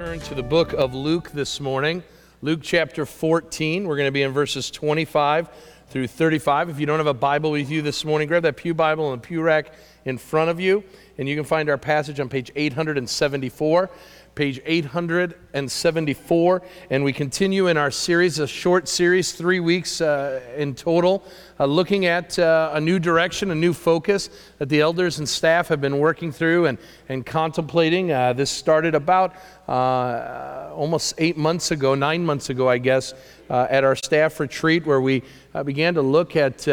turn to the book of Luke this morning. Luke chapter 14. We're going to be in verses 25 through 35. If you don't have a Bible with you this morning, grab that Pew Bible and the Pew Rack in front of you, and you can find our passage on page 874 page 874. And we continue in our series, a short series, three weeks uh, in total, uh, looking at uh, a new direction, a new focus that the elders and staff have been working through and, and contemplating. Uh, this started about uh, almost eight months ago, nine months ago, I guess, uh, at our staff retreat where we began to look at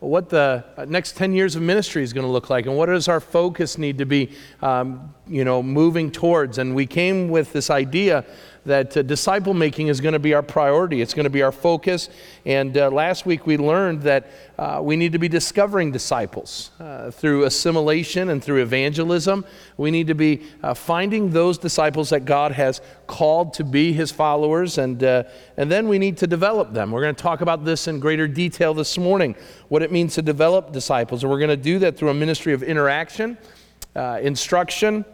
what the next 10 years of ministry is going to look like and what does our focus need to be um, you know moving towards. And we came with this idea that uh, disciple making is going to be our priority. It's going to be our focus. And uh, last week we learned that uh, we need to be discovering disciples uh, through assimilation and through evangelism. We need to be uh, finding those disciples that God has called to be his followers, and, uh, and then we need to develop them. We're going to talk about this in greater detail this morning what it means to develop disciples. And we're going to do that through a ministry of interaction, instruction,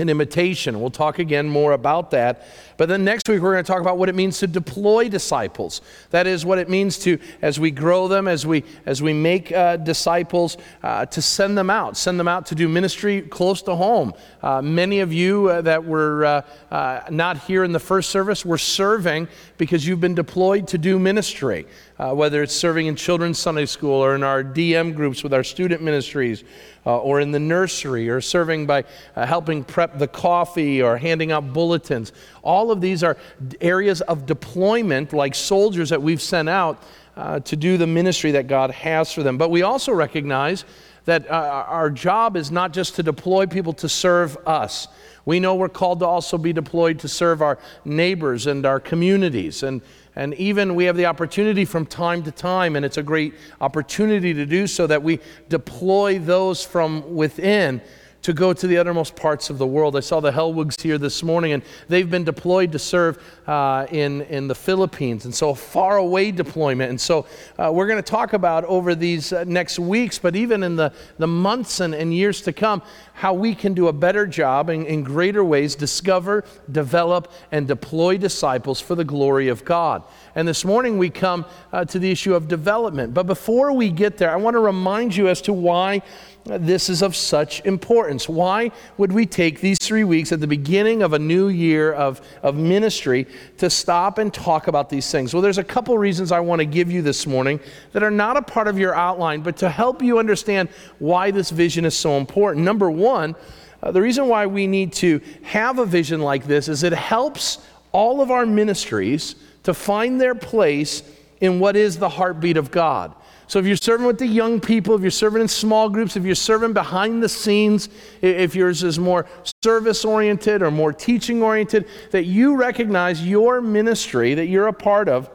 and imitation. We'll talk again more about that. But then next week, we're going to talk about what it means to deploy disciples. That is what it means to, as we grow them, as we, as we make uh, disciples, uh, to send them out, send them out to do ministry close to home. Uh, many of you uh, that were uh, uh, not here in the first service were serving because you've been deployed to do ministry uh, whether it's serving in children's Sunday school or in our DM groups with our student ministries, uh, or in the nursery, or serving by uh, helping prep the coffee or handing out bulletins. All of these are areas of deployment, like soldiers that we've sent out uh, to do the ministry that God has for them. But we also recognize that uh, our job is not just to deploy people to serve us. We know we're called to also be deployed to serve our neighbors and our communities. And and even we have the opportunity from time to time, and it's a great opportunity to do so, that we deploy those from within to go to the uttermost parts of the world. I saw the Hellwigs here this morning, and they've been deployed to serve uh, in, in the Philippines, and so far away deployment. And so uh, we're going to talk about over these uh, next weeks, but even in the, the months and, and years to come, how we can do a better job in, in greater ways, discover, develop, and deploy disciples for the glory of God. And this morning we come uh, to the issue of development. But before we get there, I want to remind you as to why this is of such importance. Why would we take these three weeks at the beginning of a new year of, of ministry to stop and talk about these things? Well, there's a couple reasons I want to give you this morning that are not a part of your outline, but to help you understand why this vision is so important. Number one, uh, the reason why we need to have a vision like this is it helps all of our ministries to find their place in what is the heartbeat of God. So if you're serving with the young people, if you're serving in small groups, if you're serving behind the scenes, if yours is more service oriented or more teaching oriented, that you recognize your ministry that you're a part of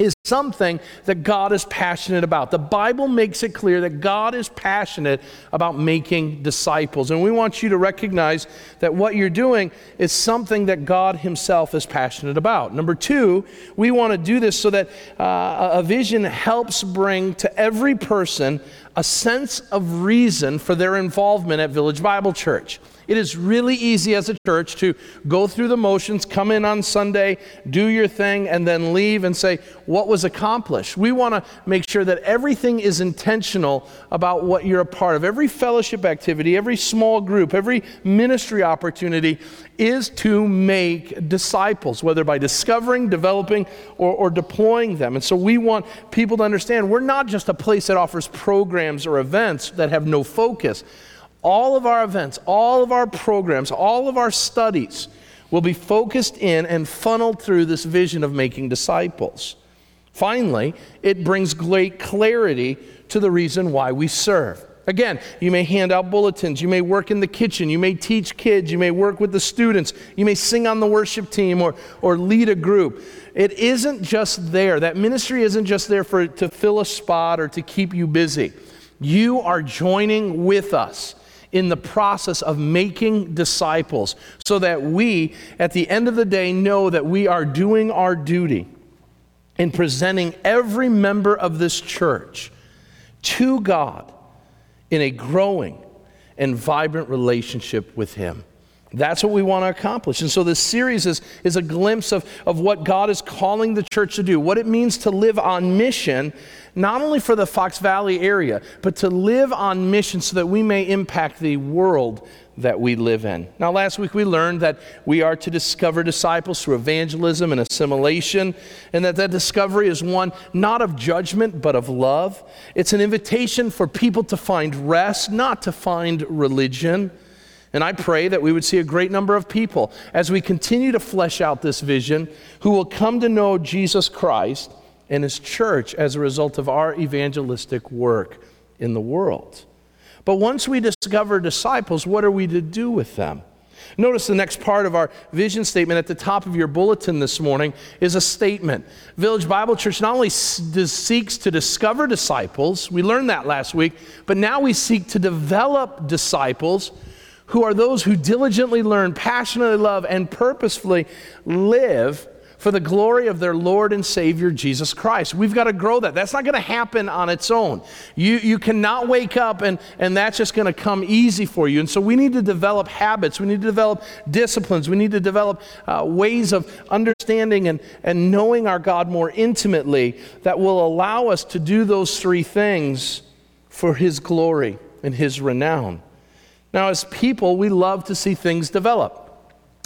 is something that God is passionate about. The Bible makes it clear that God is passionate about making disciples. And we want you to recognize that what you're doing is something that God Himself is passionate about. Number two, we want to do this so that uh, a vision helps bring to every person a sense of reason for their involvement at Village Bible Church. It is really easy as a church to go through the motions, come in on Sunday, do your thing, and then leave and say, What was accomplished? We want to make sure that everything is intentional about what you're a part of. Every fellowship activity, every small group, every ministry opportunity is to make disciples, whether by discovering, developing, or, or deploying them. And so we want people to understand we're not just a place that offers programs or events that have no focus all of our events, all of our programs, all of our studies will be focused in and funneled through this vision of making disciples. Finally, it brings great clarity to the reason why we serve. Again, you may hand out bulletins, you may work in the kitchen, you may teach kids, you may work with the students, you may sing on the worship team or, or lead a group. It isn't just there. That ministry isn't just there for, to fill a spot or to keep you busy. You are joining with us in the process of making disciples so that we, at the end of the day, know that we are doing our duty in presenting every member of this church to God in a growing and vibrant relationship with Him. That's what we want to accomplish. And so this series is, is a glimpse of, of what God is calling the church to do, what it means to live on mission, not only for the Fox Valley area, but to live on mission so that we may impact the world that we live in. Now, last week we learned that we are to discover disciples through evangelism and assimilation, and that that discovery is one not of judgment, but of love. It's an invitation for people to find rest, not to find religion. And I pray that we would see a great number of people as we continue to flesh out this vision who will come to know Jesus Christ and His church as a result of our evangelistic work in the world. But once we discover disciples, what are we to do with them? Notice the next part of our vision statement at the top of your bulletin this morning is a statement. Village Bible Church not only seeks to discover disciples, we learned that last week, but now we seek to develop disciples who are those who diligently learn, passionately love, and purposefully live for the glory of their Lord and Savior Jesus Christ. We've got to grow that. That's not going to happen on its own. You, you cannot wake up and, and that's just going to come easy for you. And so we need to develop habits, we need to develop disciplines, we need to develop uh, ways of understanding and, and knowing our God more intimately that will allow us to do those three things for His glory and His renown. Now, as people, we love to see things develop.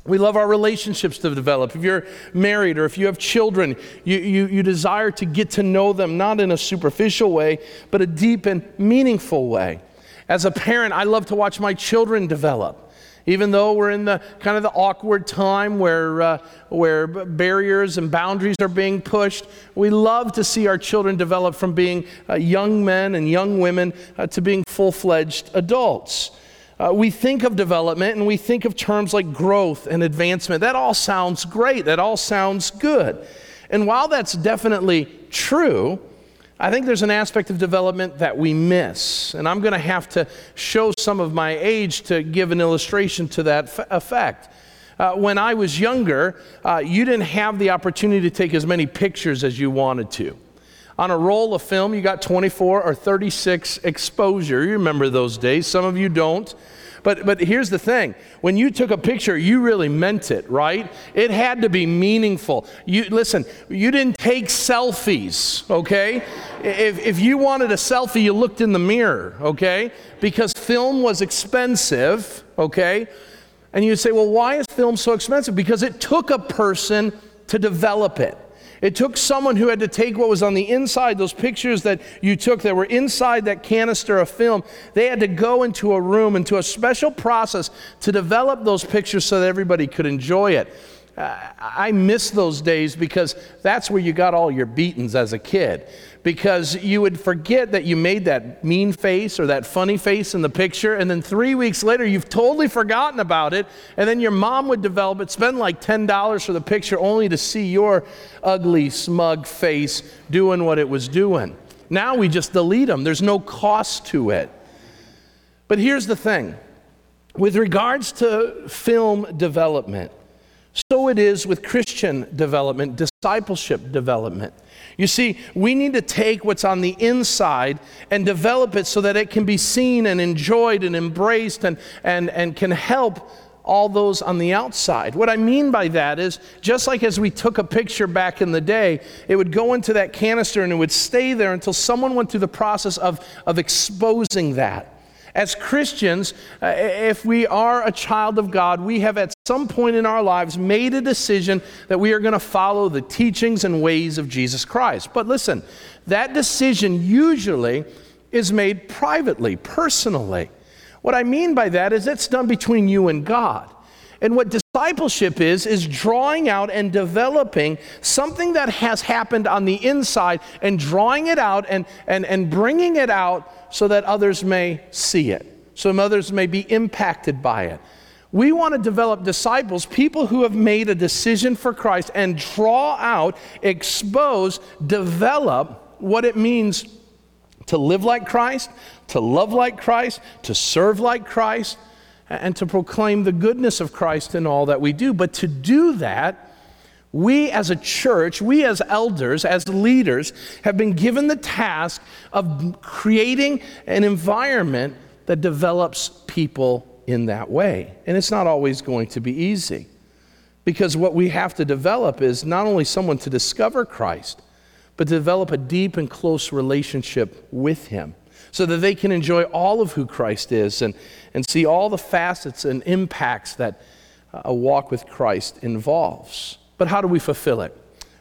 We love our relationships to develop. If you're married or if you have children, you, you, you, desire to get to know them, not in a superficial way, but a deep and meaningful way. As a parent, I love to watch my children develop. Even though we're in the kind of the awkward time where, uh, where barriers and boundaries are being pushed, we love to see our children develop from being uh, young men and young women uh, to being full fledged adults. Uh, we think of development and we think of terms like growth and advancement. That all sounds great. That all sounds good. And while that's definitely true, I think there's an aspect of development that we miss. And I'm going to have to show some of my age to give an illustration to that f- effect. Uh, when I was younger, uh, you didn't have the opportunity to take as many pictures as you wanted to. On a roll of film, you got 24 or 36 exposure. You remember those days. Some of you don't. But, but here's the thing when you took a picture, you really meant it, right? It had to be meaningful. You, listen, you didn't take selfies, okay? If, if you wanted a selfie, you looked in the mirror, okay? Because film was expensive, okay? And you'd say, well, why is film so expensive? Because it took a person to develop it. It took someone who had to take what was on the inside, those pictures that you took that were inside that canister of film. They had to go into a room, into a special process to develop those pictures so that everybody could enjoy it. I miss those days because that's where you got all your beatings as a kid. Because you would forget that you made that mean face or that funny face in the picture, and then three weeks later, you've totally forgotten about it, and then your mom would develop it, spend like $10 for the picture only to see your ugly, smug face doing what it was doing. Now we just delete them, there's no cost to it. But here's the thing with regards to film development, so it is with Christian development, discipleship development. You see, we need to take what's on the inside and develop it so that it can be seen and enjoyed and embraced and, and, and can help all those on the outside. What I mean by that is just like as we took a picture back in the day, it would go into that canister and it would stay there until someone went through the process of, of exposing that. As Christians, uh, if we are a child of God, we have at some point in our lives made a decision that we are going to follow the teachings and ways of Jesus Christ. But listen, that decision usually is made privately, personally. What I mean by that is it's done between you and God. And what discipleship is, is drawing out and developing something that has happened on the inside and drawing it out and, and, and bringing it out so that others may see it, so others may be impacted by it. We want to develop disciples, people who have made a decision for Christ, and draw out, expose, develop what it means to live like Christ, to love like Christ, to serve like Christ, and to proclaim the goodness of Christ in all that we do. But to do that, we as a church, we as elders, as leaders, have been given the task of creating an environment that develops people in that way. And it's not always going to be easy. Because what we have to develop is not only someone to discover Christ, but to develop a deep and close relationship with Him so that they can enjoy all of who Christ is and, and see all the facets and impacts that uh, a walk with Christ involves. But how do we fulfill it?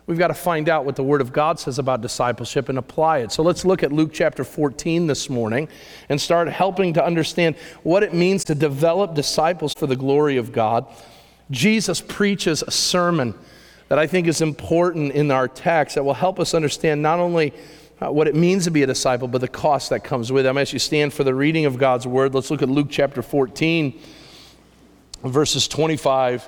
We've got to find out what the Word of God says about discipleship and apply it. So let's look at Luke chapter 14 this morning and start helping to understand what it means to develop disciples for the glory of God. Jesus preaches a sermon that I think is important in our text that will help us understand not only uh, what it means to be a disciple, but the cost that comes with it. I'm as you stand for the reading of God's Word. Let's look at Luke chapter 14, verses 25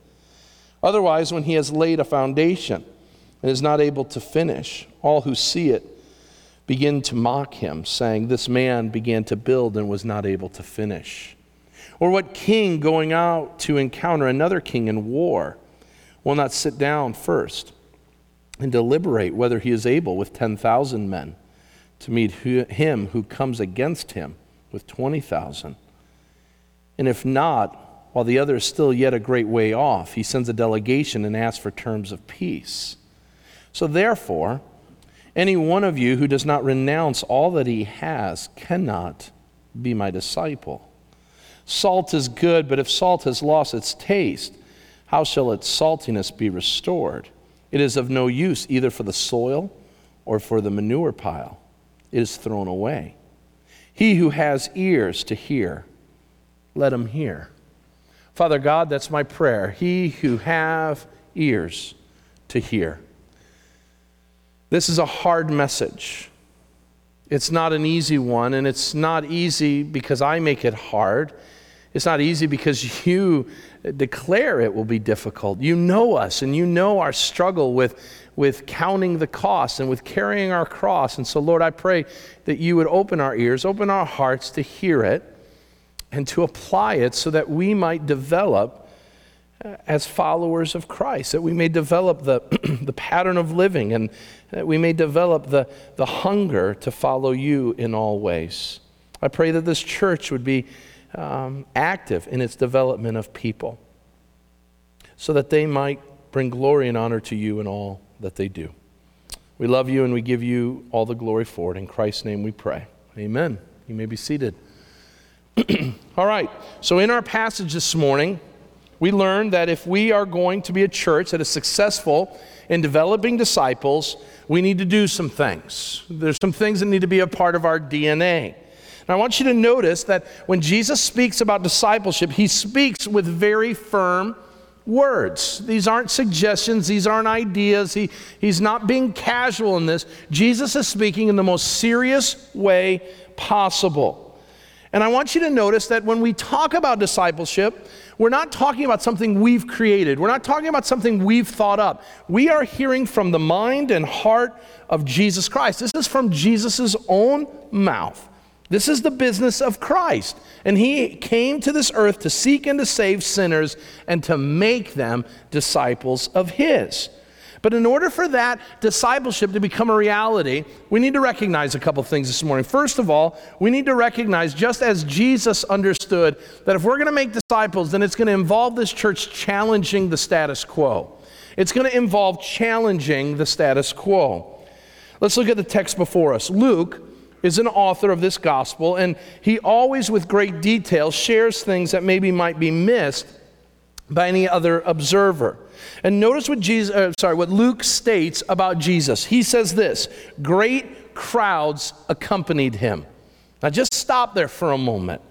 Otherwise, when he has laid a foundation, and is not able to finish. All who see it begin to mock him, saying, This man began to build and was not able to finish. Or what king going out to encounter another king in war will not sit down first and deliberate whether he is able with 10,000 men to meet him who comes against him with 20,000? And if not, while the other is still yet a great way off, he sends a delegation and asks for terms of peace. So, therefore, any one of you who does not renounce all that he has cannot be my disciple. Salt is good, but if salt has lost its taste, how shall its saltiness be restored? It is of no use either for the soil or for the manure pile. It is thrown away. He who has ears to hear, let him hear. Father God, that's my prayer. He who have ears to hear. This is a hard message. It's not an easy one, and it's not easy because I make it hard. It's not easy because you declare it will be difficult. You know us, and you know our struggle with, with counting the cost and with carrying our cross. And so, Lord, I pray that you would open our ears, open our hearts to hear it, and to apply it so that we might develop as followers of Christ, that we may develop the, the pattern of living and that we may develop the, the hunger to follow you in all ways. I pray that this church would be um, active in its development of people so that they might bring glory and honor to you in all that they do. We love you and we give you all the glory for it. In Christ's name we pray. Amen. You may be seated. all right, so in our passage this morning, we learned that if we are going to be a church that is successful in developing disciples, we need to do some things. There's some things that need to be a part of our DNA. And I want you to notice that when Jesus speaks about discipleship, he speaks with very firm words. These aren't suggestions, these aren't ideas. He, he's not being casual in this. Jesus is speaking in the most serious way possible. And I want you to notice that when we talk about discipleship, we're not talking about something we've created. We're not talking about something we've thought up. We are hearing from the mind and heart of Jesus Christ. This is from Jesus' own mouth. This is the business of Christ. And he came to this earth to seek and to save sinners and to make them disciples of his. But in order for that discipleship to become a reality, we need to recognize a couple things this morning. First of all, we need to recognize, just as Jesus understood, that if we're going to make disciples, then it's going to involve this church challenging the status quo. It's going to involve challenging the status quo. Let's look at the text before us. Luke is an author of this gospel, and he always, with great detail, shares things that maybe might be missed by any other observer. And notice what Jesus, uh, sorry, what Luke states about Jesus. He says this: "Great crowds accompanied him." Now just stop there for a moment.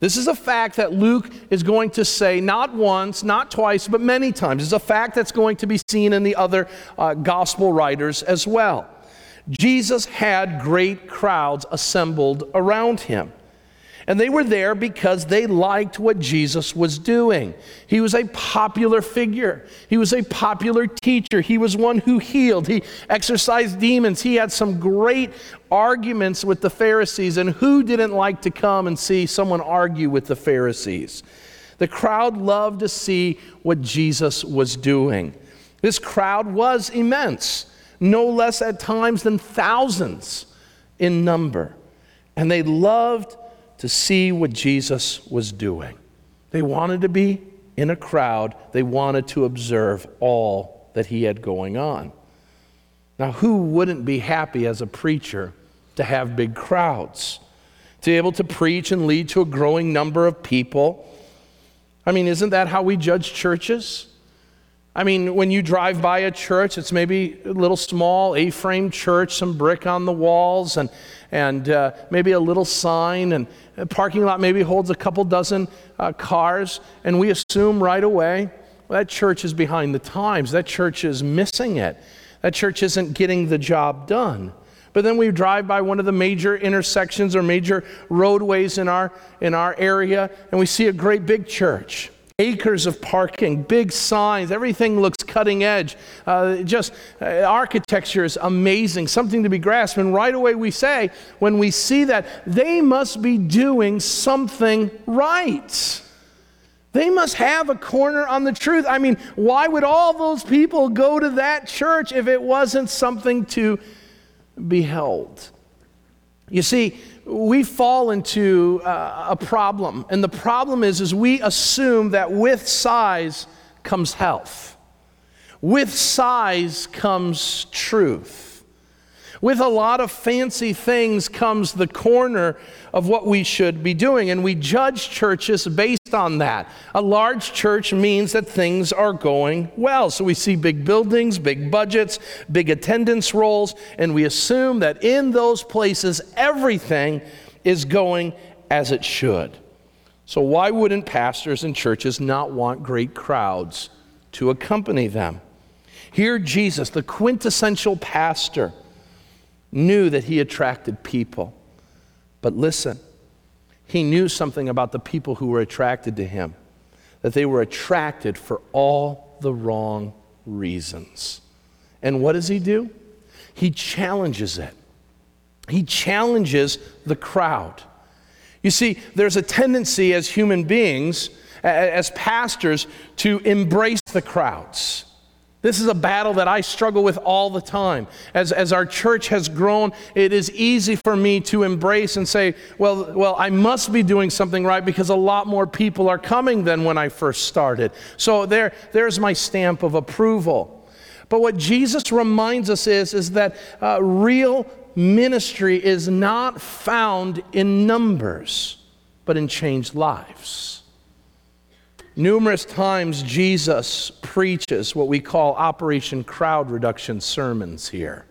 This is a fact that Luke is going to say not once, not twice, but many times. It's a fact that's going to be seen in the other uh, gospel writers as well. Jesus had great crowds assembled around him. And they were there because they liked what Jesus was doing. He was a popular figure, he was a popular teacher, he was one who healed, he exorcised demons, he had some great arguments with the Pharisees. And who didn't like to come and see someone argue with the Pharisees? The crowd loved to see what Jesus was doing. This crowd was immense, no less at times than thousands in number. And they loved to see what Jesus was doing. They wanted to be in a crowd, they wanted to observe all that he had going on. Now, who wouldn't be happy as a preacher to have big crowds? To be able to preach and lead to a growing number of people. I mean, isn't that how we judge churches? I mean, when you drive by a church, it's maybe a little small A frame church, some brick on the walls, and, and uh, maybe a little sign, and a parking lot maybe holds a couple dozen uh, cars, and we assume right away well, that church is behind the times. That church is missing it. That church isn't getting the job done. But then we drive by one of the major intersections or major roadways in our, in our area, and we see a great big church acres of parking, big signs, everything looks cutting edge. Uh, just uh, architecture is amazing, something to be grasped. And right away we say, when we see that, they must be doing something right. They must have a corner on the truth. I mean, why would all those people go to that church if it wasn't something to be held? You see, we fall into uh, a problem. And the problem is, is we assume that with size comes health. With size comes truth. With a lot of fancy things comes the corner of what we should be doing, and we judge churches based on that. A large church means that things are going well. So we see big buildings, big budgets, big attendance rolls, and we assume that in those places everything is going as it should. So, why wouldn't pastors and churches not want great crowds to accompany them? Here, Jesus, the quintessential pastor, knew that he attracted people. But listen, he knew something about the people who were attracted to him, that they were attracted for all the wrong reasons. And what does he do? He challenges it. He challenges the crowd. You see, there's a tendency as human beings, as pastors, to embrace the crowds. This is a battle that I struggle with all the time. As, as our church has grown, it is easy for me to embrace and say, well, well, I must be doing something right because a lot more people are coming than when I first started. So there, there's my stamp of approval. But what Jesus reminds us is, is that uh, real ministry is not found in numbers, but in changed lives. Numerous times, Jesus preaches what we call Operation Crowd Reduction sermons here.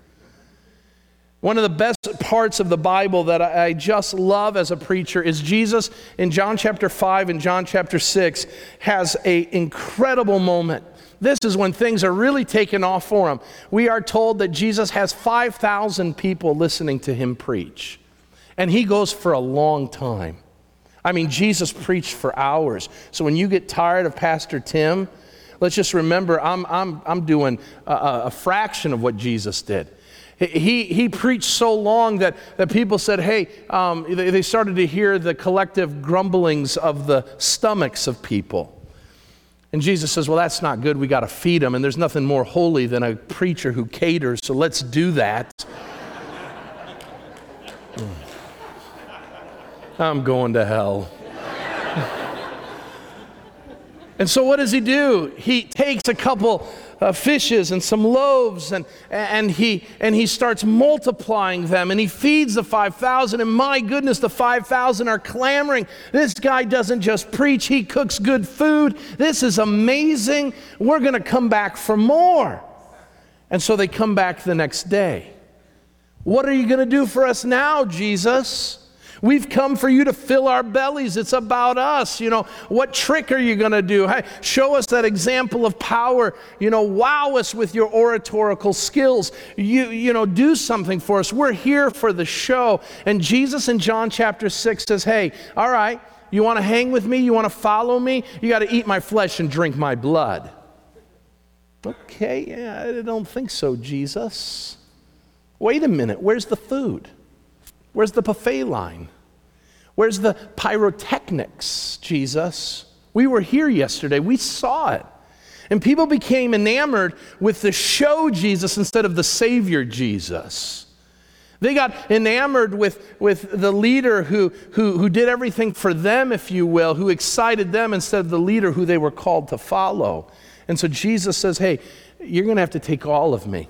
One of the best parts of the Bible that I just love as a preacher is Jesus in John chapter 5 and John chapter 6 has an incredible moment. This is when things are really taking off for him. We are told that Jesus has 5,000 people listening to him preach, and he goes for a long time. I mean, Jesus preached for hours. So when you get tired of Pastor Tim, let's just remember I'm, I'm, I'm doing a, a fraction of what Jesus did. He, he preached so long that, that people said, hey, um, they, they started to hear the collective grumblings of the stomachs of people. And Jesus says, well, that's not good. We got to feed them. And there's nothing more holy than a preacher who caters, so let's do that. I'm going to hell. and so, what does he do? He takes a couple uh, fishes and some loaves and, and, he, and he starts multiplying them and he feeds the 5,000. And my goodness, the 5,000 are clamoring. This guy doesn't just preach, he cooks good food. This is amazing. We're going to come back for more. And so they come back the next day. What are you going to do for us now, Jesus? We've come for you to fill our bellies. It's about us. You know, what trick are you going to do? Hey, show us that example of power. You know, wow us with your oratorical skills. You, you know, do something for us. We're here for the show. And Jesus in John chapter 6 says, hey, all right, you want to hang with me? You want to follow me? You got to eat my flesh and drink my blood. Okay, yeah, I don't think so, Jesus. Wait a minute, where's the food? Where's the buffet line? Where's the pyrotechnics, Jesus? We were here yesterday, we saw it. And people became enamored with the show Jesus instead of the Savior Jesus. They got enamored with, with the leader who, who, who did everything for them, if you will, who excited them instead of the leader who they were called to follow. And so Jesus says, Hey, you're going to have to take all of me.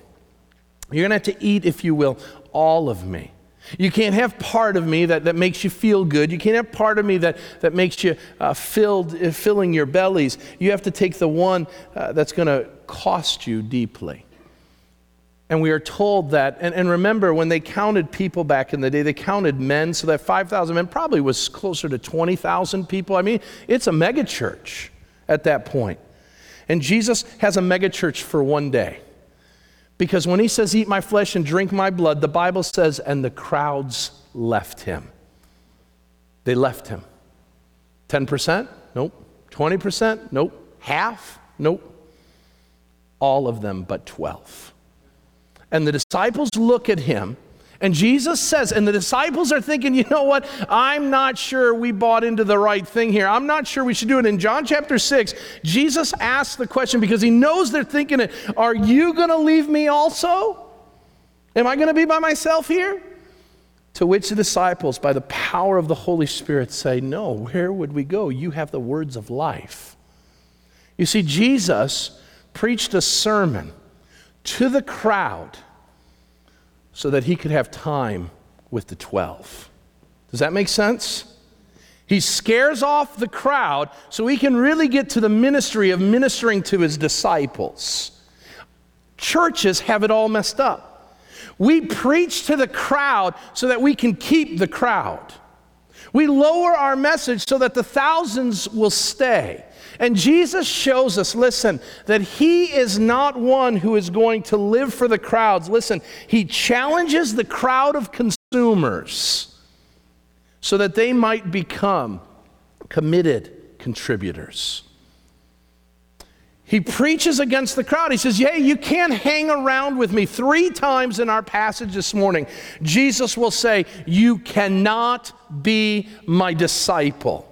You're going to have to eat, if you will, all of me. You can't have part of me that, that makes you feel good. You can't have part of me that, that makes you uh, filled, uh, filling your bellies. You have to take the one uh, that's going to cost you deeply. And we are told that, and, and remember, when they counted people back in the day, they counted men, so that 5,000 men probably was closer to 20,000 people. I mean, it's a megachurch at that point. And Jesus has a megachurch for one day. Because when he says, Eat my flesh and drink my blood, the Bible says, and the crowds left him. They left him. 10%? Nope. 20%? Nope. Half? Nope. All of them but 12. And the disciples look at him and Jesus says, and the disciples are thinking, you know what? I'm not sure we bought into the right thing here. I'm not sure we should do it. In John chapter 6, Jesus asks the question because he knows they're thinking it Are you going to leave me also? Am I going to be by myself here? To which the disciples, by the power of the Holy Spirit, say, No, where would we go? You have the words of life. You see, Jesus preached a sermon to the crowd so that he could have time with the 12. Does that make sense? He scares off the crowd so he can really get to the ministry of ministering to his disciples. Churches have it all messed up. We preach to the crowd so that we can keep the crowd. We lower our message so that the thousands will stay. And Jesus shows us, listen, that he is not one who is going to live for the crowds. Listen, he challenges the crowd of consumers so that they might become committed contributors. He preaches against the crowd. He says, Hey, you can't hang around with me. Three times in our passage this morning, Jesus will say, You cannot be my disciple.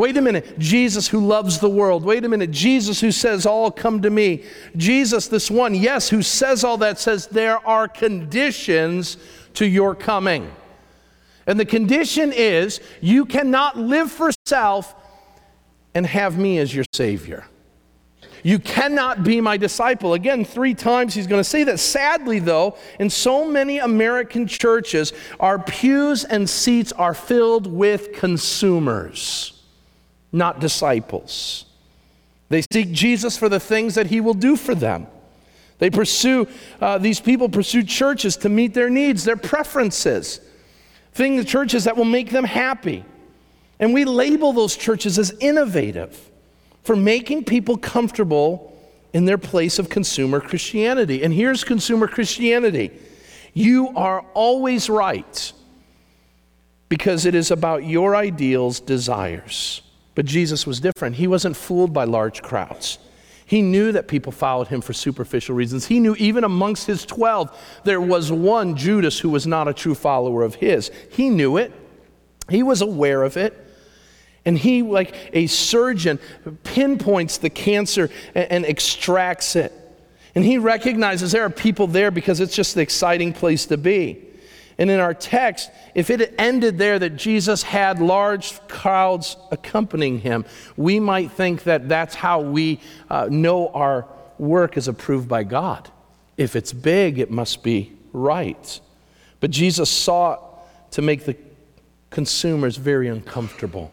Wait a minute, Jesus who loves the world. Wait a minute, Jesus who says, All come to me. Jesus, this one, yes, who says all that, says, There are conditions to your coming. And the condition is, you cannot live for self and have me as your Savior. You cannot be my disciple. Again, three times he's going to say that. Sadly, though, in so many American churches, our pews and seats are filled with consumers not disciples. They seek Jesus for the things that he will do for them. They pursue, uh, these people pursue churches to meet their needs, their preferences, things, churches that will make them happy. And we label those churches as innovative for making people comfortable in their place of consumer Christianity. And here's consumer Christianity you are always right because it is about your ideals, desires. But Jesus was different. He wasn't fooled by large crowds. He knew that people followed him for superficial reasons. He knew even amongst his 12, there was one, Judas, who was not a true follower of his. He knew it, he was aware of it. And he, like a surgeon, pinpoints the cancer and, and extracts it. And he recognizes there are people there because it's just the exciting place to be. And in our text, if it ended there that Jesus had large crowds accompanying him, we might think that that's how we uh, know our work is approved by God. If it's big, it must be right. But Jesus sought to make the consumers very uncomfortable.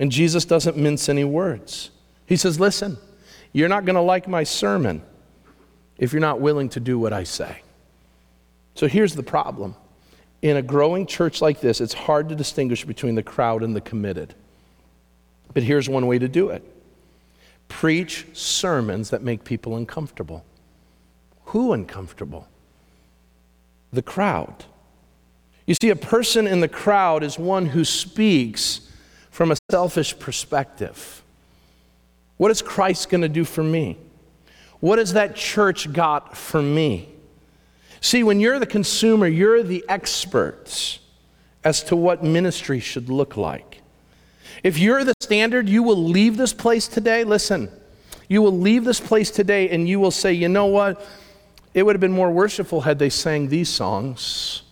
And Jesus doesn't mince any words. He says, Listen, you're not going to like my sermon if you're not willing to do what I say. So here's the problem in a growing church like this, it's hard to distinguish between the crowd and the committed. But here's one way to do it preach sermons that make people uncomfortable. Who uncomfortable? The crowd. You see, a person in the crowd is one who speaks from a selfish perspective. What is Christ going to do for me? What has that church got for me? See, when you're the consumer, you're the expert as to what ministry should look like. If you're the standard, you will leave this place today. Listen, you will leave this place today and you will say, you know what? It would have been more worshipful had they sang these songs.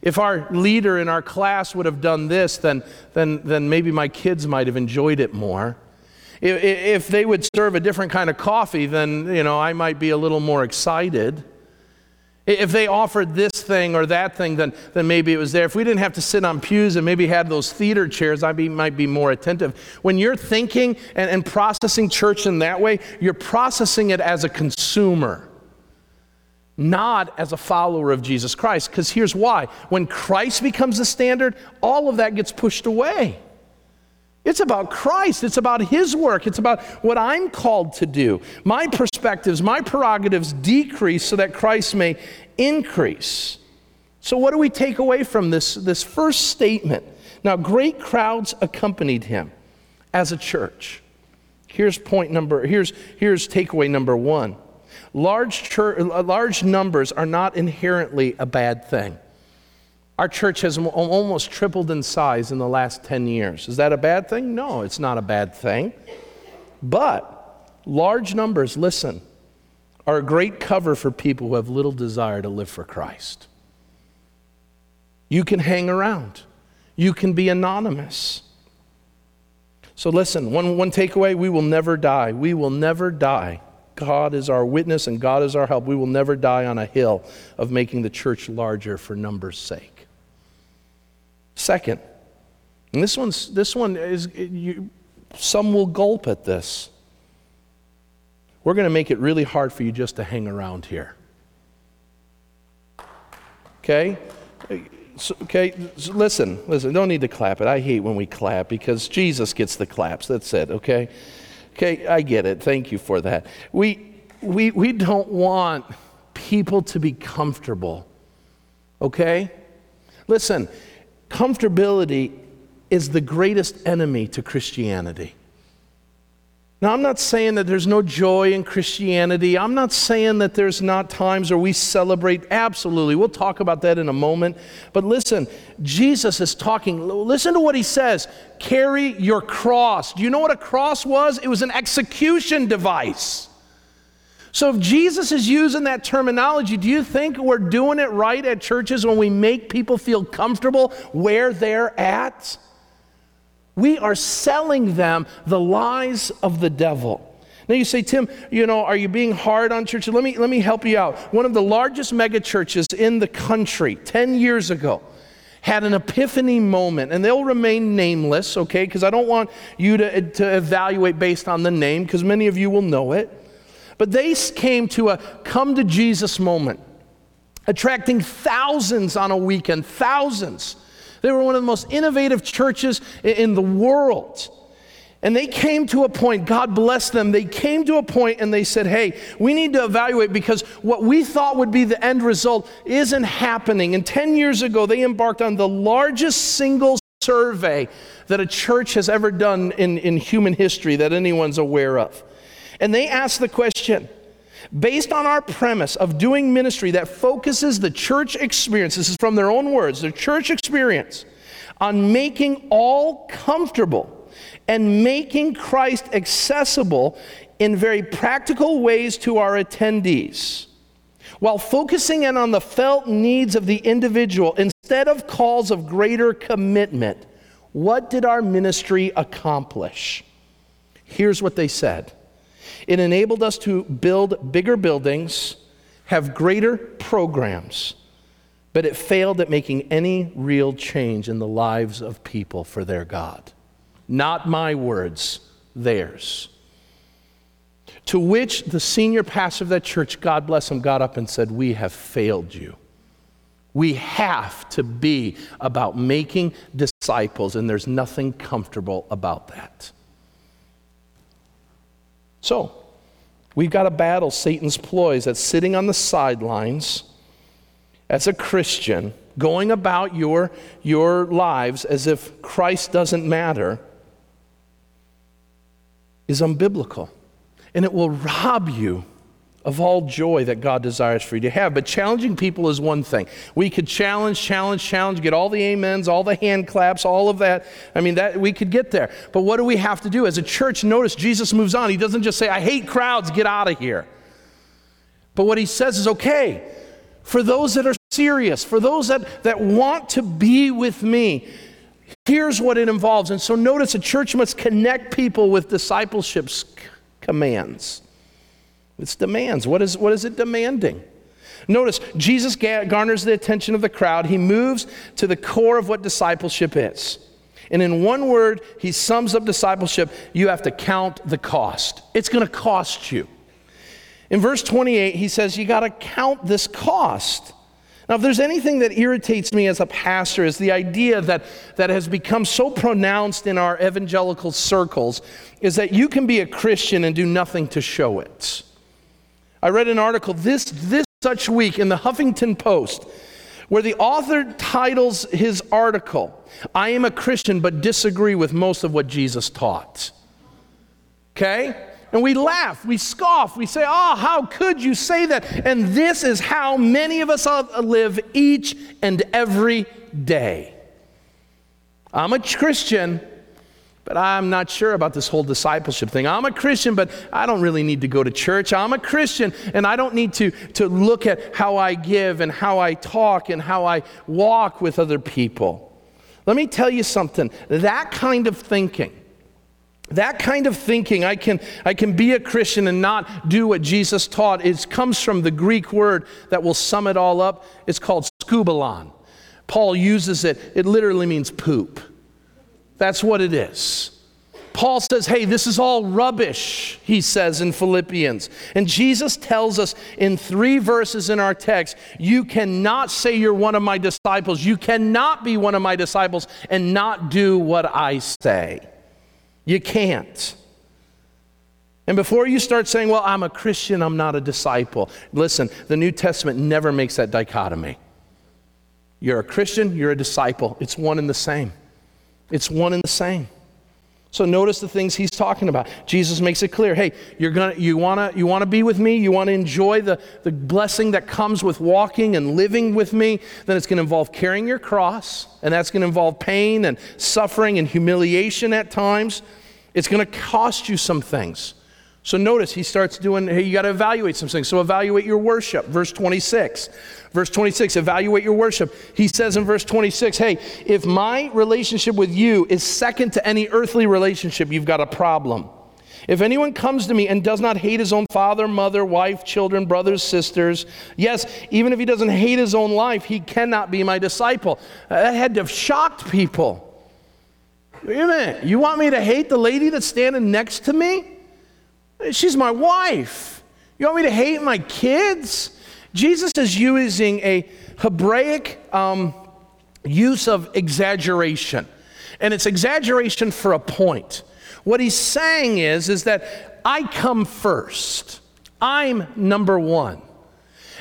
If our leader in our class would have done this, then, then, then maybe my kids might have enjoyed it more. If, if they would serve a different kind of coffee, then you know, I might be a little more excited. If they offered this thing or that thing, then, then maybe it was there. If we didn't have to sit on pews and maybe had those theater chairs, I be, might be more attentive. When you're thinking and, and processing church in that way, you're processing it as a consumer, not as a follower of Jesus Christ. Because here's why when Christ becomes the standard, all of that gets pushed away. It's about Christ. It's about His work. It's about what I'm called to do. My perspectives, my prerogatives decrease so that Christ may increase. So, what do we take away from this, this first statement? Now, great crowds accompanied him as a church. Here's point number, here's, here's takeaway number one. Large, church, large numbers are not inherently a bad thing. Our church has almost tripled in size in the last 10 years. Is that a bad thing? No, it's not a bad thing. But large numbers, listen, are a great cover for people who have little desire to live for Christ. You can hang around, you can be anonymous. So, listen, one, one takeaway we will never die. We will never die. God is our witness and God is our help. We will never die on a hill of making the church larger for numbers' sake. Second, and this one's this one is you, some will gulp at this. We're going to make it really hard for you just to hang around here. Okay? So, okay, so listen, listen, don't need to clap it. I hate when we clap because Jesus gets the claps. That's it, okay? Okay, I get it. Thank you for that. We, we, we don't want people to be comfortable, okay? Listen, comfortability is the greatest enemy to Christianity. Now, I'm not saying that there's no joy in Christianity. I'm not saying that there's not times where we celebrate. Absolutely. We'll talk about that in a moment. But listen, Jesus is talking. Listen to what he says carry your cross. Do you know what a cross was? It was an execution device. So, if Jesus is using that terminology, do you think we're doing it right at churches when we make people feel comfortable where they're at? We are selling them the lies of the devil. Now you say, Tim, you know, are you being hard on churches? Let me, let me help you out. One of the largest megachurches in the country 10 years ago had an epiphany moment, and they'll remain nameless, okay? Because I don't want you to, to evaluate based on the name, because many of you will know it. But they came to a come to Jesus moment, attracting thousands on a weekend, thousands. They were one of the most innovative churches in the world. And they came to a point, God bless them, they came to a point and they said, hey, we need to evaluate because what we thought would be the end result isn't happening. And 10 years ago, they embarked on the largest single survey that a church has ever done in, in human history that anyone's aware of. And they asked the question based on our premise of doing ministry that focuses the church experience, this is from their own words, the church experience, on making all comfortable and making Christ accessible in very practical ways to our attendees. While focusing in on the felt needs of the individual instead of calls of greater commitment, what did our ministry accomplish? Here's what they said it enabled us to build bigger buildings, have greater programs, but it failed at making any real change in the lives of people for their God. Not my words, theirs. To which the senior pastor of that church, God bless him, got up and said, We have failed you. We have to be about making disciples, and there's nothing comfortable about that. So, we've got to battle Satan's ploys that's sitting on the sidelines as a Christian, going about your, your lives as if Christ doesn't matter, is unbiblical. And it will rob you of all joy that God desires for you to have. But challenging people is one thing. We could challenge, challenge, challenge, get all the amens, all the hand claps, all of that. I mean, that we could get there. But what do we have to do as a church? Notice Jesus moves on. He doesn't just say, "I hate crowds, get out of here." But what he says is, "Okay, for those that are serious, for those that, that want to be with me, here's what it involves. And so notice a church must connect people with discipleship's commands. It's demands. What is, what is it demanding? Notice, Jesus garners the attention of the crowd. He moves to the core of what discipleship is. And in one word, he sums up discipleship you have to count the cost. It's going to cost you. In verse 28, he says, You got to count this cost. Now, if there's anything that irritates me as a pastor, is the idea that, that has become so pronounced in our evangelical circles is that you can be a Christian and do nothing to show it. I read an article this, this such week in the Huffington Post where the author titles his article, I am a Christian but disagree with most of what Jesus taught. Okay? And we laugh, we scoff, we say, Oh, how could you say that? And this is how many of us live each and every day. I'm a Christian, but I'm not sure about this whole discipleship thing. I'm a Christian, but I don't really need to go to church. I'm a Christian, and I don't need to, to look at how I give and how I talk and how I walk with other people. Let me tell you something that kind of thinking that kind of thinking, I can, I can be a Christian and not do what Jesus taught, it comes from the Greek word that will sum it all up. It's called skubalon. Paul uses it, it literally means poop. That's what it is. Paul says, hey, this is all rubbish, he says in Philippians. And Jesus tells us in three verses in our text, you cannot say you're one of my disciples. You cannot be one of my disciples and not do what I say. You can't. And before you start saying, well, I'm a Christian, I'm not a disciple, listen, the New Testament never makes that dichotomy. You're a Christian, you're a disciple. It's one and the same. It's one and the same. So notice the things he's talking about. Jesus makes it clear, hey, you're gonna you wanna you wanna be with me, you wanna enjoy the, the blessing that comes with walking and living with me, then it's gonna involve carrying your cross, and that's gonna involve pain and suffering and humiliation at times. It's to cost you some things. So notice he starts doing, hey, you got to evaluate some things. So evaluate your worship. Verse 26. Verse 26, evaluate your worship. He says in verse 26, hey, if my relationship with you is second to any earthly relationship, you've got a problem. If anyone comes to me and does not hate his own father, mother, wife, children, brothers, sisters, yes, even if he doesn't hate his own life, he cannot be my disciple. That had to have shocked people. Wait a minute. You want me to hate the lady that's standing next to me? She's my wife. You want me to hate my kids? Jesus is using a Hebraic um, use of exaggeration, and it's exaggeration for a point. What he's saying is, is that I come first. I'm number one.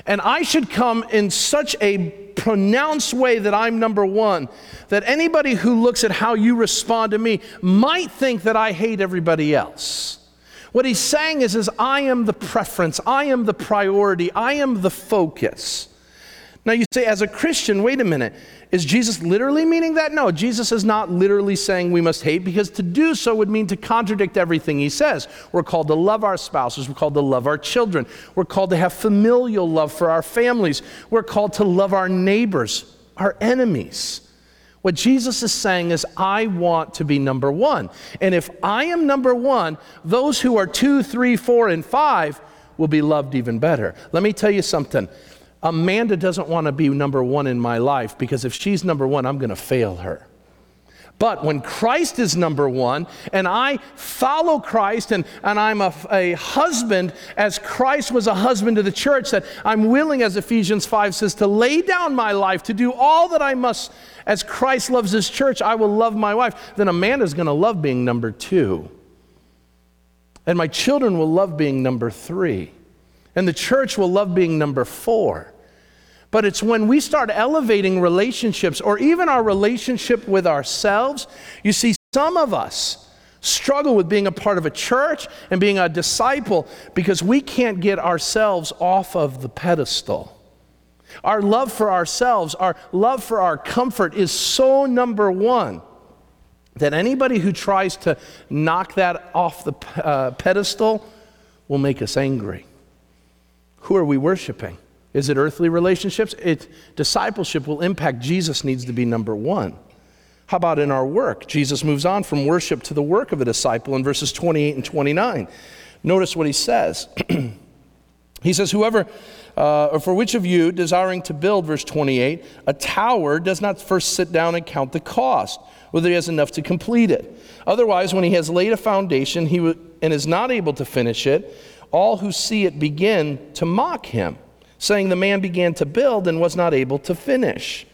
And I should come in such a pronounced way that I'm number one, that anybody who looks at how you respond to me might think that I hate everybody else. What he's saying is, is I am the preference, I am the priority, I am the focus. Now you say, as a Christian, wait a minute, is Jesus literally meaning that? No, Jesus is not literally saying we must hate because to do so would mean to contradict everything he says. We're called to love our spouses, we're called to love our children, we're called to have familial love for our families, we're called to love our neighbors, our enemies. What Jesus is saying is, I want to be number one. And if I am number one, those who are two, three, four, and five will be loved even better. Let me tell you something. Amanda doesn't want to be number one in my life because if she's number one, I'm going to fail her. But when Christ is number one, and I follow Christ, and, and I'm a, a, husband as Christ was a husband to the church, that I'm willing, as Ephesians 5 says, to lay down my life, to do all that I must as Christ loves his church, I will love my wife, then Amanda's going to love being number two. And my children will love being number three. And the church will love being number four. But it's when we start elevating relationships or even our relationship with ourselves, you see, some of us struggle with being a part of a church and being a disciple because we can't get ourselves off of the pedestal. Our love for ourselves, our love for our comfort is so number one that anybody who tries to knock that off the uh, pedestal will make us angry. Who are we worshiping? Is it earthly relationships? It, discipleship will impact Jesus needs to be number one. How about in our work? Jesus moves on from worship to the work of a disciple in verses 28 and 29. Notice what he says. he says, Whoever uh, or for which of you, desiring to build, verse 28, a tower, does not first sit down and count the cost, whether he has enough to complete it? Otherwise, when he has laid a foundation he w- and is not able to finish it, all who see it begin to mock him, saying, The man began to build and was not able to finish.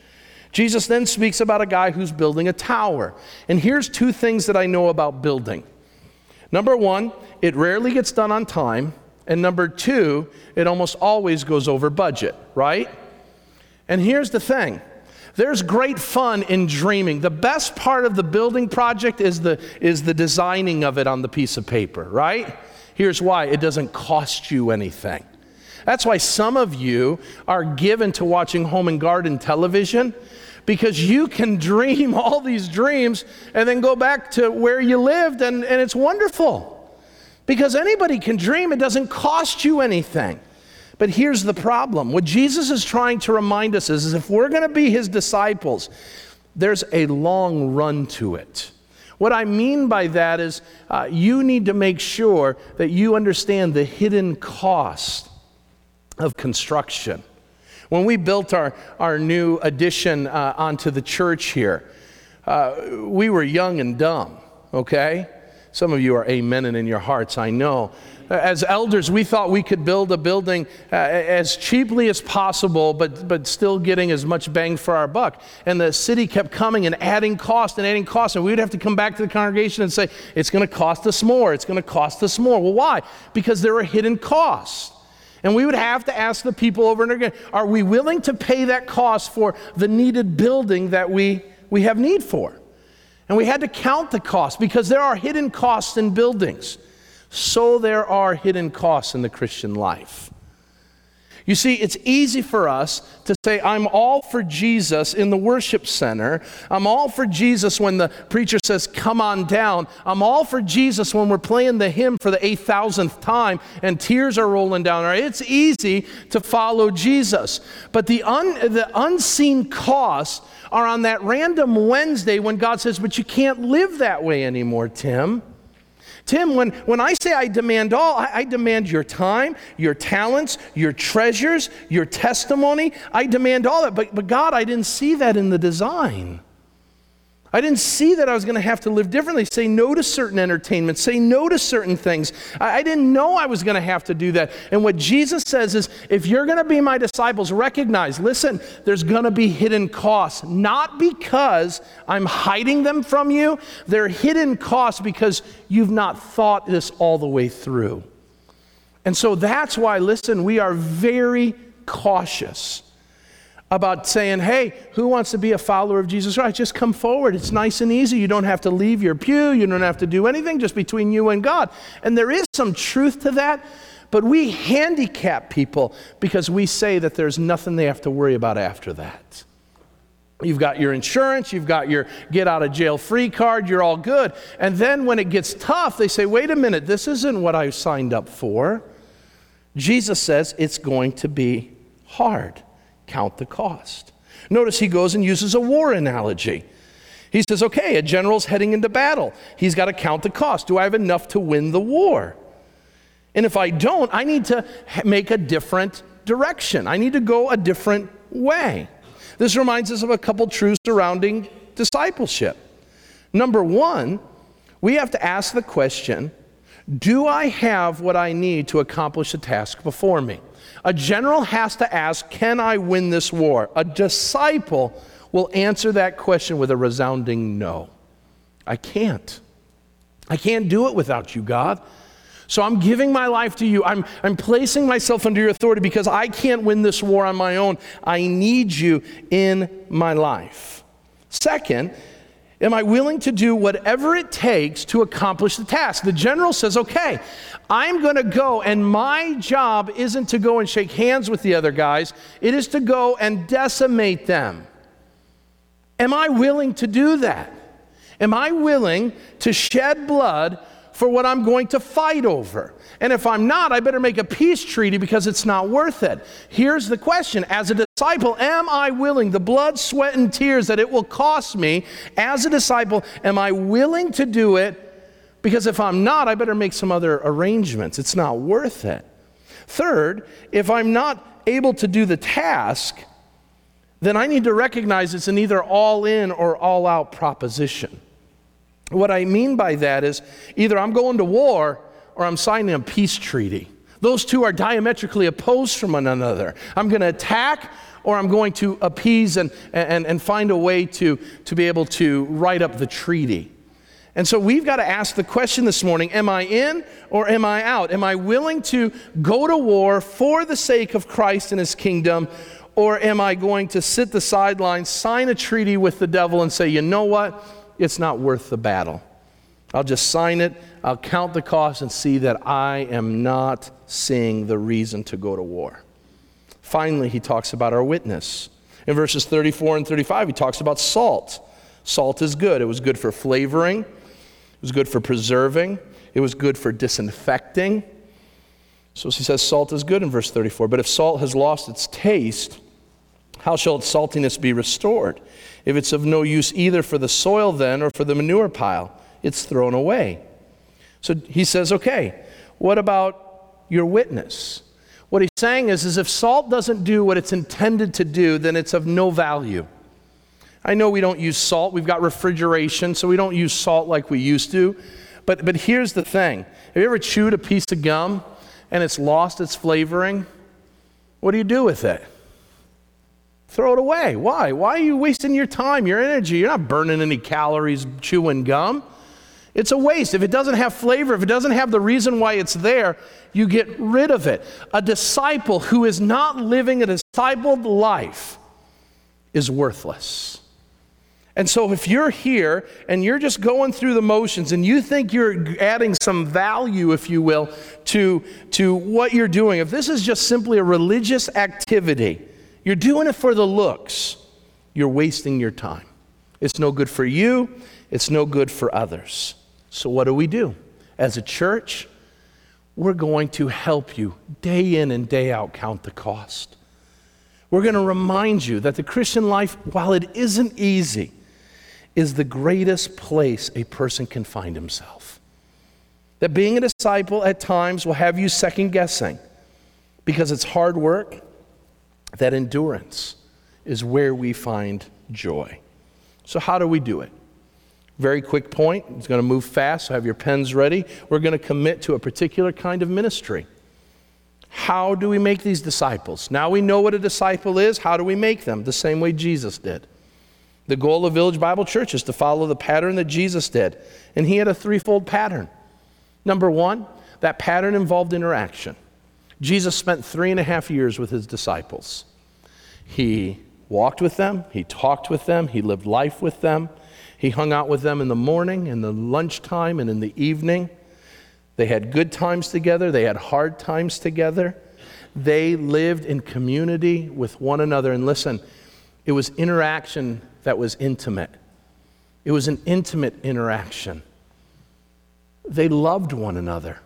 Jesus then speaks about a guy who's building a tower. And here's two things that I know about building. Number one, it rarely gets done on time. And number two, it almost always goes over budget, right? And here's the thing there's great fun in dreaming. The best part of the building project is the, is the designing of it on the piece of paper, right? Here's why it doesn't cost you anything. That's why some of you are given to watching home and garden television because you can dream all these dreams and then go back to where you lived, and, and it's wonderful. Because anybody can dream, it doesn't cost you anything. But here's the problem what Jesus is trying to remind us is, is if we're going to be his disciples, there's a long run to it. What I mean by that is, uh, you need to make sure that you understand the hidden cost of construction. When we built our, our new addition uh, onto the church here, uh, we were young and dumb, okay? Some of you are amening in your hearts, I know. As elders, we thought we could build a building uh, as cheaply as possible, but, but still getting as much bang for our buck. And the city kept coming and adding cost and adding cost, and we would have to come back to the congregation and say, It's going to cost us more. It's going to cost us more. Well, why? Because there are hidden costs. And we would have to ask the people over and again Are we willing to pay that cost for the needed building that we, we have need for? And we had to count the cost because there are hidden costs in buildings. So there are hidden costs in the Christian life. You see, it's easy for us to say, I'm all for Jesus in the worship center. I'm all for Jesus when the preacher says, Come on down. I'm all for Jesus when we're playing the hymn for the 8,000th time and tears are rolling down. It's easy to follow Jesus. But the, un, the unseen costs are on that random Wednesday when God says, But you can't live that way anymore, Tim. Tim, when, when I say I demand all, I, I, demand your time, your talents, your treasures, your testimony. I demand all that. But, but God, I didn't see that in the design. I didn't see that I was going to have to live differently, say no to certain entertainments, say no to certain things. I, I didn't know I was going to have to do that. And what Jesus says is if you're going to be my disciples, recognize, listen, there's going to be hidden costs, not because I'm hiding them from you, they're hidden costs because you've not thought this all the way through. And so that's why, listen, we are very cautious about saying, hey, who wants to be a follower of Jesus Christ? Just come forward. It's nice and easy. You don't have to leave your pew, you don't have to do anything, just between you and God. And there is some truth to that, but we handicap people because we say that there's nothing they have to worry about after that. You've got your insurance, you've got your get out of jail free card, you're all good. And then when it gets tough, they say, wait a minute, this isn't what I signed up for. Jesus says it's going to be hard count the cost. Notice he goes and uses a war analogy. He says, okay, a general's heading into battle. He's got to count the cost. Do I have enough to win the war? And if I don't, I need to make a different direction. I need to go a different way. This reminds us of a couple truths surrounding discipleship. Number one, we have to ask the question Do I have what I need to accomplish the task before me? A general has to ask, Can I win this war? A disciple will answer that question with a resounding no. I can't. I can't do it without you, God. So I'm giving my life to you. I'm, I'm placing myself under your authority because I can't win this war on my own. I need you in my life. Second, am I willing to do whatever it takes to accomplish the task? The general says, okay, I'm going to go, and my job isn't to go and shake hands with the other guys, it is to go and decimate them. Am I willing to do that? Am I willing to shed blood for what I'm going to fight over? And if I'm not, I better make a peace treaty because it's not worth it. Here's the question As a disciple, am I willing, the blood, sweat, and tears that it will cost me, as a disciple, am I willing to do it? Because if I'm not, I better make some other arrangements. It's not worth it. Third, if I'm not able to do the task, then I need to recognize it's an either all in or all out proposition. What I mean by that is either I'm going to war or I'm signing a peace treaty. Those two are diametrically opposed from one another. I'm going to attack or I'm going to appease and, and, and find a way to, to be able to write up the treaty. And so we've got to ask the question this morning Am I in or am I out? Am I willing to go to war for the sake of Christ and his kingdom? Or am I going to sit the sidelines, sign a treaty with the devil, and say, you know what? It's not worth the battle. I'll just sign it, I'll count the cost, and see that I am not seeing the reason to go to war. Finally, he talks about our witness. In verses 34 and 35, he talks about salt. Salt is good. It was good for flavoring, it was good for preserving, it was good for disinfecting. So he says salt is good in verse 34. But if salt has lost its taste, how shall its saltiness be restored? If it's of no use either for the soil then or for the manure pile, it's thrown away. So he says, okay, what about your witness? What he's saying is, is if salt doesn't do what it's intended to do, then it's of no value. I know we don't use salt. We've got refrigeration, so we don't use salt like we used to. But, but here's the thing have you ever chewed a piece of gum and it's lost its flavoring? What do you do with it? Throw it away. Why? Why are you wasting your time, your energy? You're not burning any calories chewing gum. It's a waste. If it doesn't have flavor, if it doesn't have the reason why it's there, you get rid of it. A disciple who is not living a discipled life is worthless. And so, if you're here and you're just going through the motions and you think you're adding some value, if you will, to, to what you're doing, if this is just simply a religious activity, you're doing it for the looks. You're wasting your time. It's no good for you, it's no good for others. So, what do we do? As a church, we're going to help you day in and day out count the cost. We're going to remind you that the Christian life, while it isn't easy, is the greatest place a person can find himself. That being a disciple at times will have you second guessing because it's hard work, that endurance is where we find joy. So, how do we do it? Very quick point. It's going to move fast, so have your pens ready. We're going to commit to a particular kind of ministry. How do we make these disciples? Now we know what a disciple is. How do we make them? The same way Jesus did. The goal of Village Bible Church is to follow the pattern that Jesus did. And he had a threefold pattern. Number one, that pattern involved interaction. Jesus spent three and a half years with his disciples. He walked with them, he talked with them, he lived life with them. He hung out with them in the morning, in the lunchtime, and in the evening. They had good times together, they had hard times together. They lived in community with one another. And listen, it was interaction that was intimate. It was an intimate interaction. They loved one another.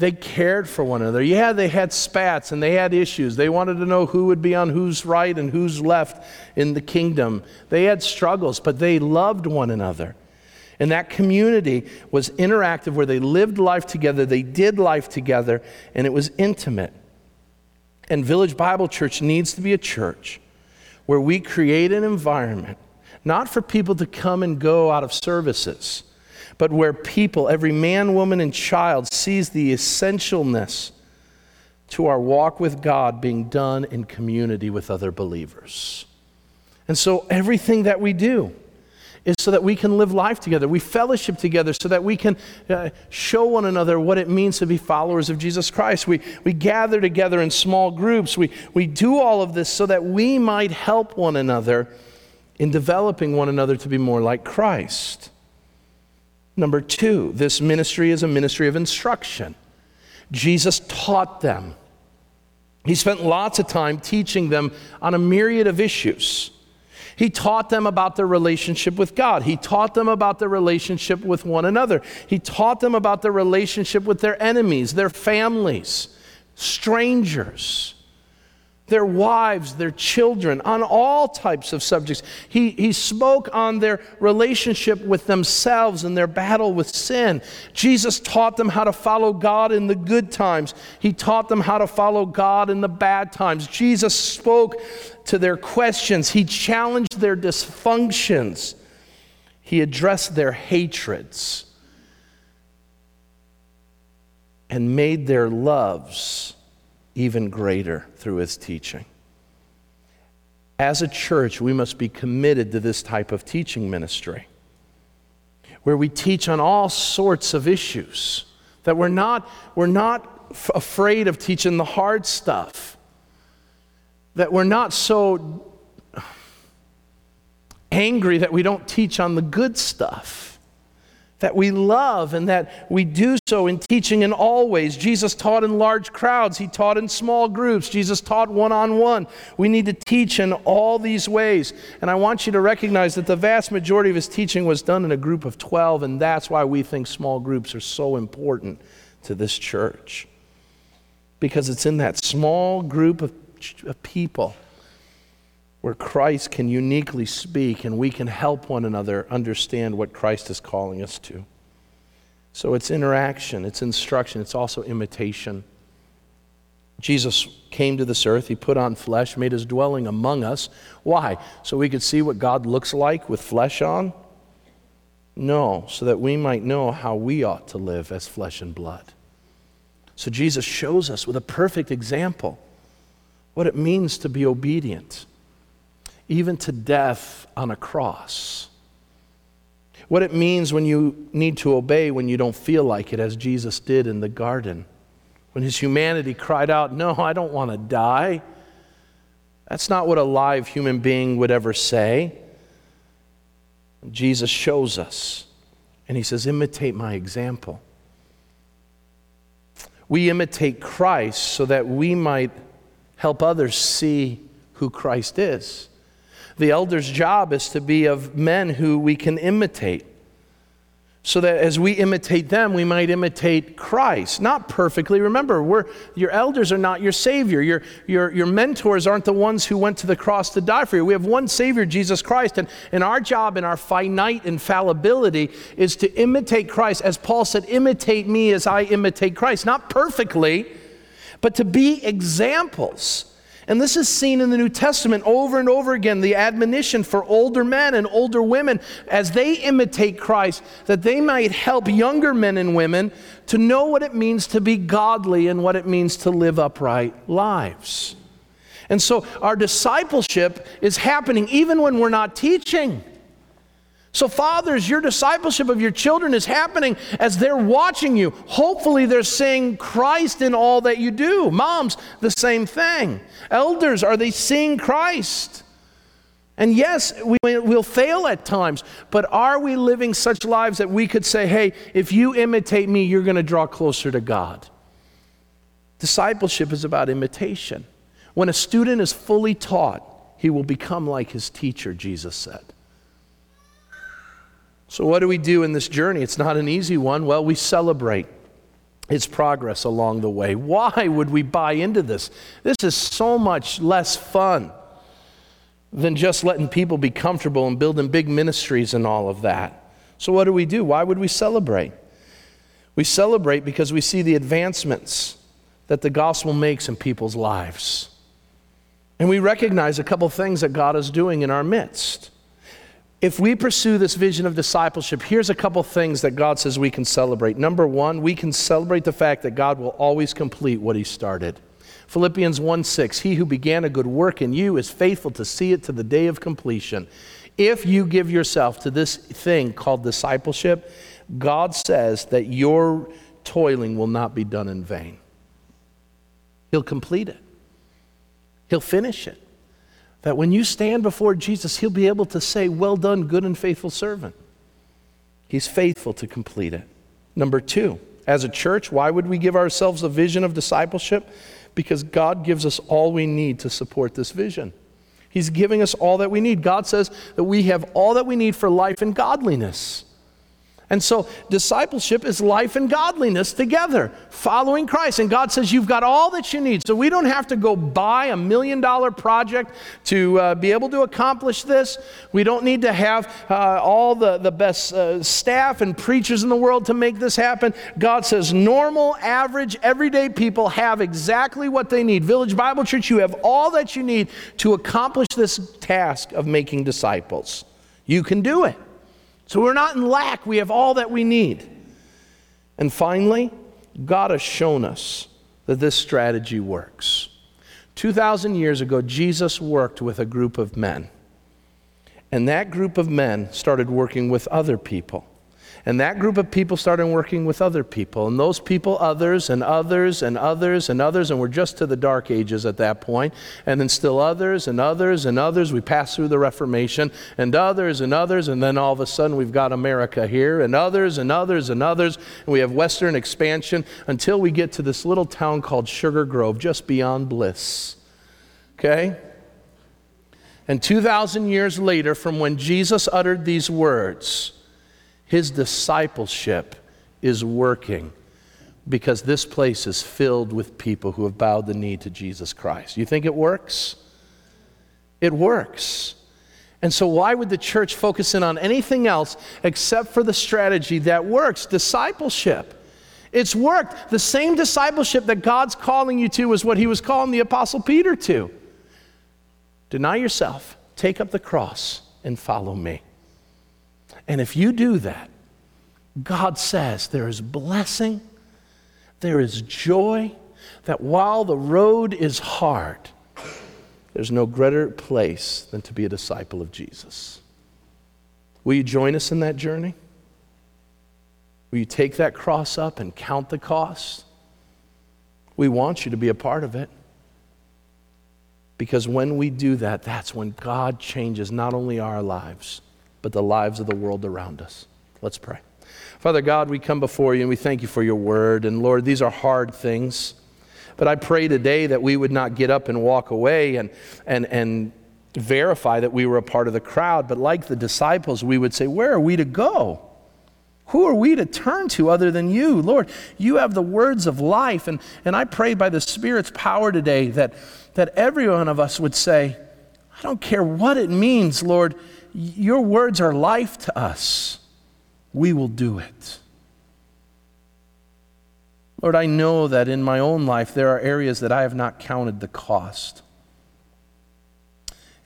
They cared for one another. Yeah, they had spats and they had issues. They wanted to know who would be on whose right and who's left in the kingdom. They had struggles, but they loved one another. And that community was interactive where they lived life together, they did life together, and it was intimate. And Village Bible Church needs to be a church where we create an environment not for people to come and go out of services, but where people, every man, woman, and child, sees the essentialness to our walk with God being done in community with other believers. And so everything that we do, is so that we can live life together. We fellowship together so that we can uh, show one another what it means to be followers of Jesus Christ. We, we gather together in small groups. We, we do all of this so that we might help one another in developing one another to be more like Christ. Number two, this ministry is a ministry of instruction. Jesus taught them. He spent lots of time teaching them on a myriad of issues. He taught them about their relationship with God. He taught them about their relationship with one another. He taught them about their relationship with their enemies, their families, strangers their wives, their children, on all types of subjects. He, he spoke on their relationship with themselves and their battle with sin. Jesus taught them how to follow God in the good times, He taught them how to follow God in the bad times. Jesus spoke to their questions, He challenged their dysfunctions, He addressed their hatreds, and made their loves even greater through his teaching. As a church, we must be committed to this type of teaching ministry where we teach on all sorts of issues, that we're not, we're not f- afraid of teaching the hard stuff, that we're not so angry that we don't teach on the good stuff that we love and that we do so in teaching in all ways. Jesus taught in large crowds, he taught in small groups, Jesus taught one on one. We need to teach in all these ways. And I want you to recognize that the vast majority of his teaching was done in a group of 12, and that's why we think small groups are so important to this church. Because it's in that small group of, of people where Christ can uniquely speak and we can help one another understand what Christ is calling us to. So it's interaction, it's instruction, it's also imitation. Jesus came to this earth, he put on flesh, made his dwelling among us. Why? So we could see what God looks like with flesh on? No, so that we might know how we ought to live as flesh and blood. So Jesus shows us with a perfect example what it means to be obedient even to death on a cross. What it means when you need to obey when you don't feel like it, as Jesus did in the garden. When his humanity cried out, No, I don't want to die. That's not what a live human being would ever say. Jesus shows us, and he says, Imitate my example. We imitate Christ so that we might help others see who Christ is. The elder's job is to be of men who we can imitate. So that as we imitate them, we might imitate Christ. Not perfectly. Remember, we're, your elders are not your Savior. Your, your, your mentors aren't the ones who went to the cross to die for you. We have one Savior, Jesus Christ. And, and our job in our finite infallibility is to imitate Christ. As Paul said, imitate me as I imitate Christ. Not perfectly, but to be examples and this is seen in the New Testament over and over again the admonition for older men and older women as they imitate Christ, that they might help younger men and women to know what it means to be godly and what it means to live upright lives. And so our discipleship is happening even when we're not teaching. So, fathers, your discipleship of your children is happening as they're watching you. Hopefully, they're seeing Christ in all that you do. Moms, the same thing. Elders, are they seeing Christ? And yes, we will fail at times, but are we living such lives that we could say, hey, if you imitate me, you're going to draw closer to God? Discipleship is about imitation. When a student is fully taught, he will become like his teacher, Jesus said. So, what do we do in this journey? It's not an easy one. Well, we celebrate its progress along the way. Why would we buy into this? This is so much less fun than just letting people be comfortable and building big ministries and all of that. So, what do we do? Why would we celebrate? We celebrate because we see the advancements that the gospel makes in people's lives. And we recognize a couple things that God is doing in our midst. If we pursue this vision of discipleship, here's a couple things that God says we can celebrate. Number one, we can celebrate the fact that God will always complete what He started. Philippians 1 6, He who began a good work in you is faithful to see it to the day of completion. If you give yourself to this thing called discipleship, God says that your toiling will not be done in vain. He'll complete it, He'll finish it. That when you stand before Jesus, He'll be able to say, Well done, good and faithful servant. He's faithful to complete it. Number two, as a church, why would we give ourselves a vision of discipleship? Because God gives us all we need to support this vision. He's giving us all that we need. God says that we have all that we need for life and godliness. And so, discipleship is life and godliness together, following Christ. And God says, You've got all that you need. So, we don't have to go buy a million dollar project to uh, be able to accomplish this. We don't need to have uh, all the, the best uh, staff and preachers in the world to make this happen. God says, Normal, average, everyday people have exactly what they need. Village Bible Church, you have all that you need to accomplish this task of making disciples. You can do it. So we're not in lack, we have all that we need. And finally, God has shown us that this strategy works. 2,000 years ago, Jesus worked with a group of men. And that group of men started working with other people. And that group of people started working with other people, and those people, others, and others, and others, and others, and we're just to the dark ages at that point. And then still others, and others, and others. We pass through the Reformation, and others, and others, and then all of a sudden we've got America here, and others, and others, and others. And we have Western expansion until we get to this little town called Sugar Grove, just beyond Bliss. Okay? And 2,000 years later, from when Jesus uttered these words, his discipleship is working because this place is filled with people who have bowed the knee to Jesus Christ. You think it works? It works. And so, why would the church focus in on anything else except for the strategy that works? Discipleship. It's worked. The same discipleship that God's calling you to is what he was calling the Apostle Peter to. Deny yourself, take up the cross, and follow me. And if you do that, God says there is blessing, there is joy, that while the road is hard, there's no greater place than to be a disciple of Jesus. Will you join us in that journey? Will you take that cross up and count the cost? We want you to be a part of it. Because when we do that, that's when God changes not only our lives but the lives of the world around us. Let's pray. Father God, we come before you and we thank you for your word. And Lord, these are hard things. But I pray today that we would not get up and walk away and, and, and verify that we were a part of the crowd, but like the disciples, we would say, Where are we to go? Who are we to turn to other than you? Lord, you have the words of life. And, and I pray by the Spirit's power today that, that every one of us would say, I don't care what it means, Lord your words are life to us. We will do it. Lord, I know that in my own life there are areas that I have not counted the cost.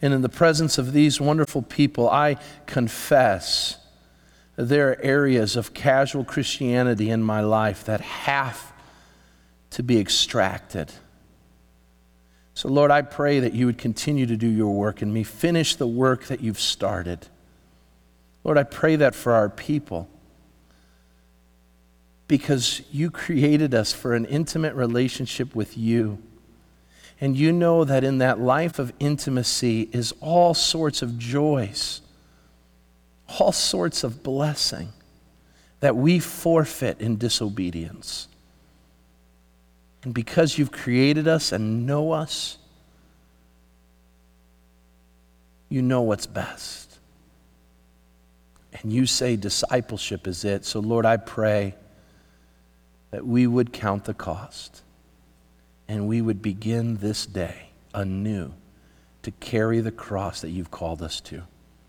And in the presence of these wonderful people, I confess there are areas of casual Christianity in my life that have to be extracted. So, Lord, I pray that you would continue to do your work in me. Finish the work that you've started. Lord, I pray that for our people because you created us for an intimate relationship with you. And you know that in that life of intimacy is all sorts of joys, all sorts of blessing that we forfeit in disobedience. And because you've created us and know us, you know what's best. And you say discipleship is it. So, Lord, I pray that we would count the cost and we would begin this day anew to carry the cross that you've called us to,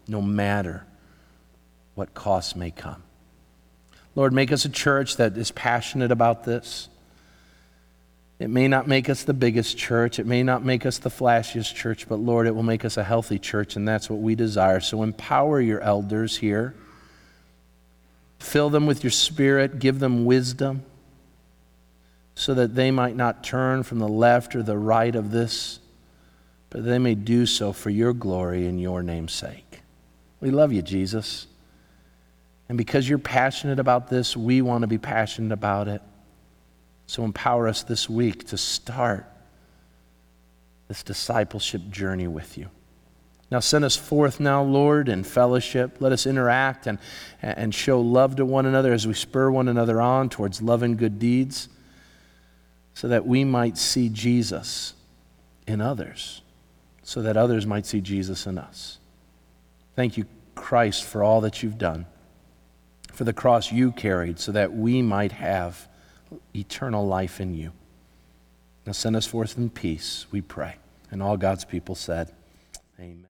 no matter what costs may come. Lord, make us a church that is passionate about this It may not make us the biggest church, it may not make us the flashiest church, but Lord, it will make us a healthy church, and that's what we desire. So empower your elders here. Fill them with your spirit, give them wisdom, so that they might not turn from the left or the right of this, but they may do so for your glory and your name's sake. We love you, Jesus. And because you're passionate about this, we want to be passionate about it. So empower us this week to start this discipleship journey with you. Now send us forth now, Lord, in fellowship. Let us interact and, and show love to one another as we spur one another on towards love and good deeds so that we might see Jesus in others, so that others might see Jesus in us. Thank you, Christ, for all that you've done, for the cross you carried, so that we might have eternal life in you. Now send us forth in peace, we pray. And all God's people said, Amen.